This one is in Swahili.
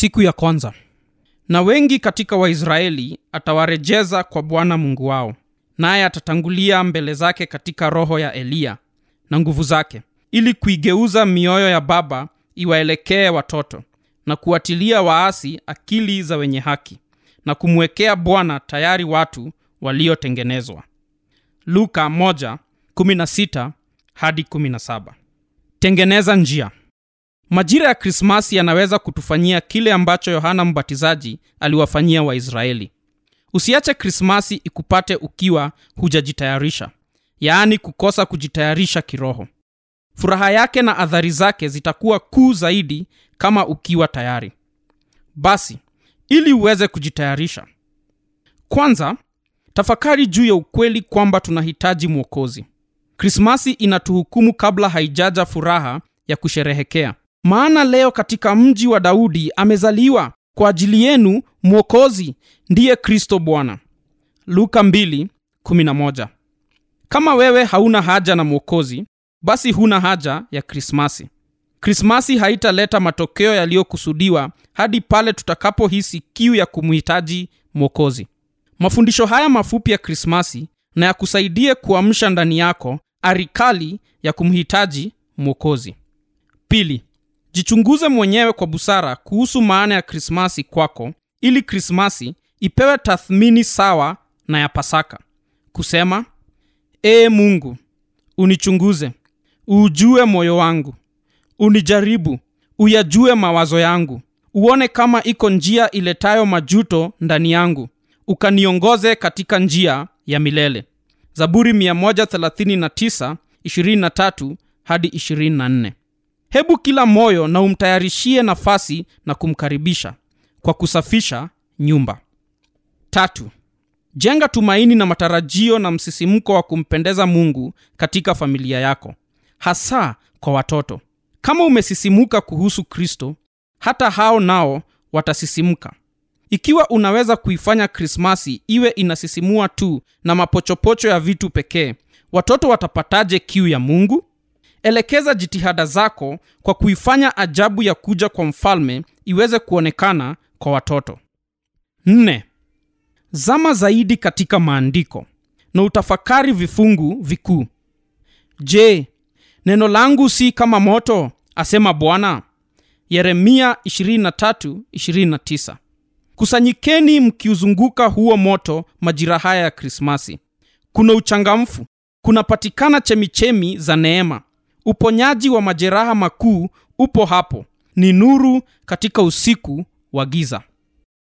siku ya kwanza. Na wengi katika waisraeli atawarejeza kwa bwana mungu wao naye atatangulia mbele zake katika roho ya eliya na nguvu zake ili kuigeuza mioyo ya baba iwaelekee watoto na kuwatilia waasi akili za wenye haki na kumwekea bwana tayari watu waliotengenezwa. Luka 1:16 hadi 17 tengeneza njia majira ya krismasi yanaweza kutufanyia kile ambacho yohana mbatizaji aliwafanyia waisraeli. Usiache krismasi ikupate ukiwa hujajitayarisha yaani kukosa kujitayarisha kiroho. Furaha yake na adhari zake zitakuwa kuu zaidi kama ukiwa tayari. Basi ili uweze kujitayarisha kwanza tafakari juu ya ukweli kwamba tunahitaji mwokozi. Krismasi inatuhukumu kabla haijaja furaha ya kusherehekea maana leo katika mji wa daudi amezaliwa kwa ajili yenu mwokozi ndiye kristo bwana. Luka 2:11 kama wewe hauna haja na mwokozi basi huna haja ya krismasi. Krismasi haitaleta matokeo yaliyokusudiwa hadi pale tutakapohisi kiu ya kumhitaji mwokozi. Mafundisho haya mafupi ya krismasi na yakusaidie kuamsha ndani yako arikali ya kumhitaji mwokozi. Pili jichunguze mwenyewe kwa busara kuhusu maana ya krismasi kwako ili krismasi ipewe tathmini sawa na ya pasaka. Kusema ee mungu unichunguze uujue moyo wangu unijaribu uyajue mawazo yangu uone kama iko njia iletayo majuto ndani yangu ukaniongoze katika njia ya milele. Zaburi 139 23 hadi 24 hebu kila moyo na umtayarishie nafasi na kumkaribisha kwa kusafisha nyumba. Tatu jenga tumaini na matarajio na msisimko wa kumpendeza mungu katika familia yako hasa kwa watoto. Kama umesisimuka kuhusu kristo hata hao nao watasisimuka. Ikiwa unaweza kuifanya krismasi iwe inasisimua tu na mapochopocho ya vitu pekee watoto watapataje kiu ya mungu elekeza jitihada zako kwa kuifanya ajabu ya kuja kwa mfalme iweze kuonekana kwa watoto. Nne zama zaidi katika maandiko na utafakari vifungu vikuu. Je neno langu si kama moto asema bwana? Yeremia 23:29 kusanyikeni mkiuzunguka huo moto majira haya ya krismasi. Kuna uchangamfu kunapatikana chemichemi za neema uponyaji wa majeraha makuu upo hapo. Ni nuru katika usiku wa giza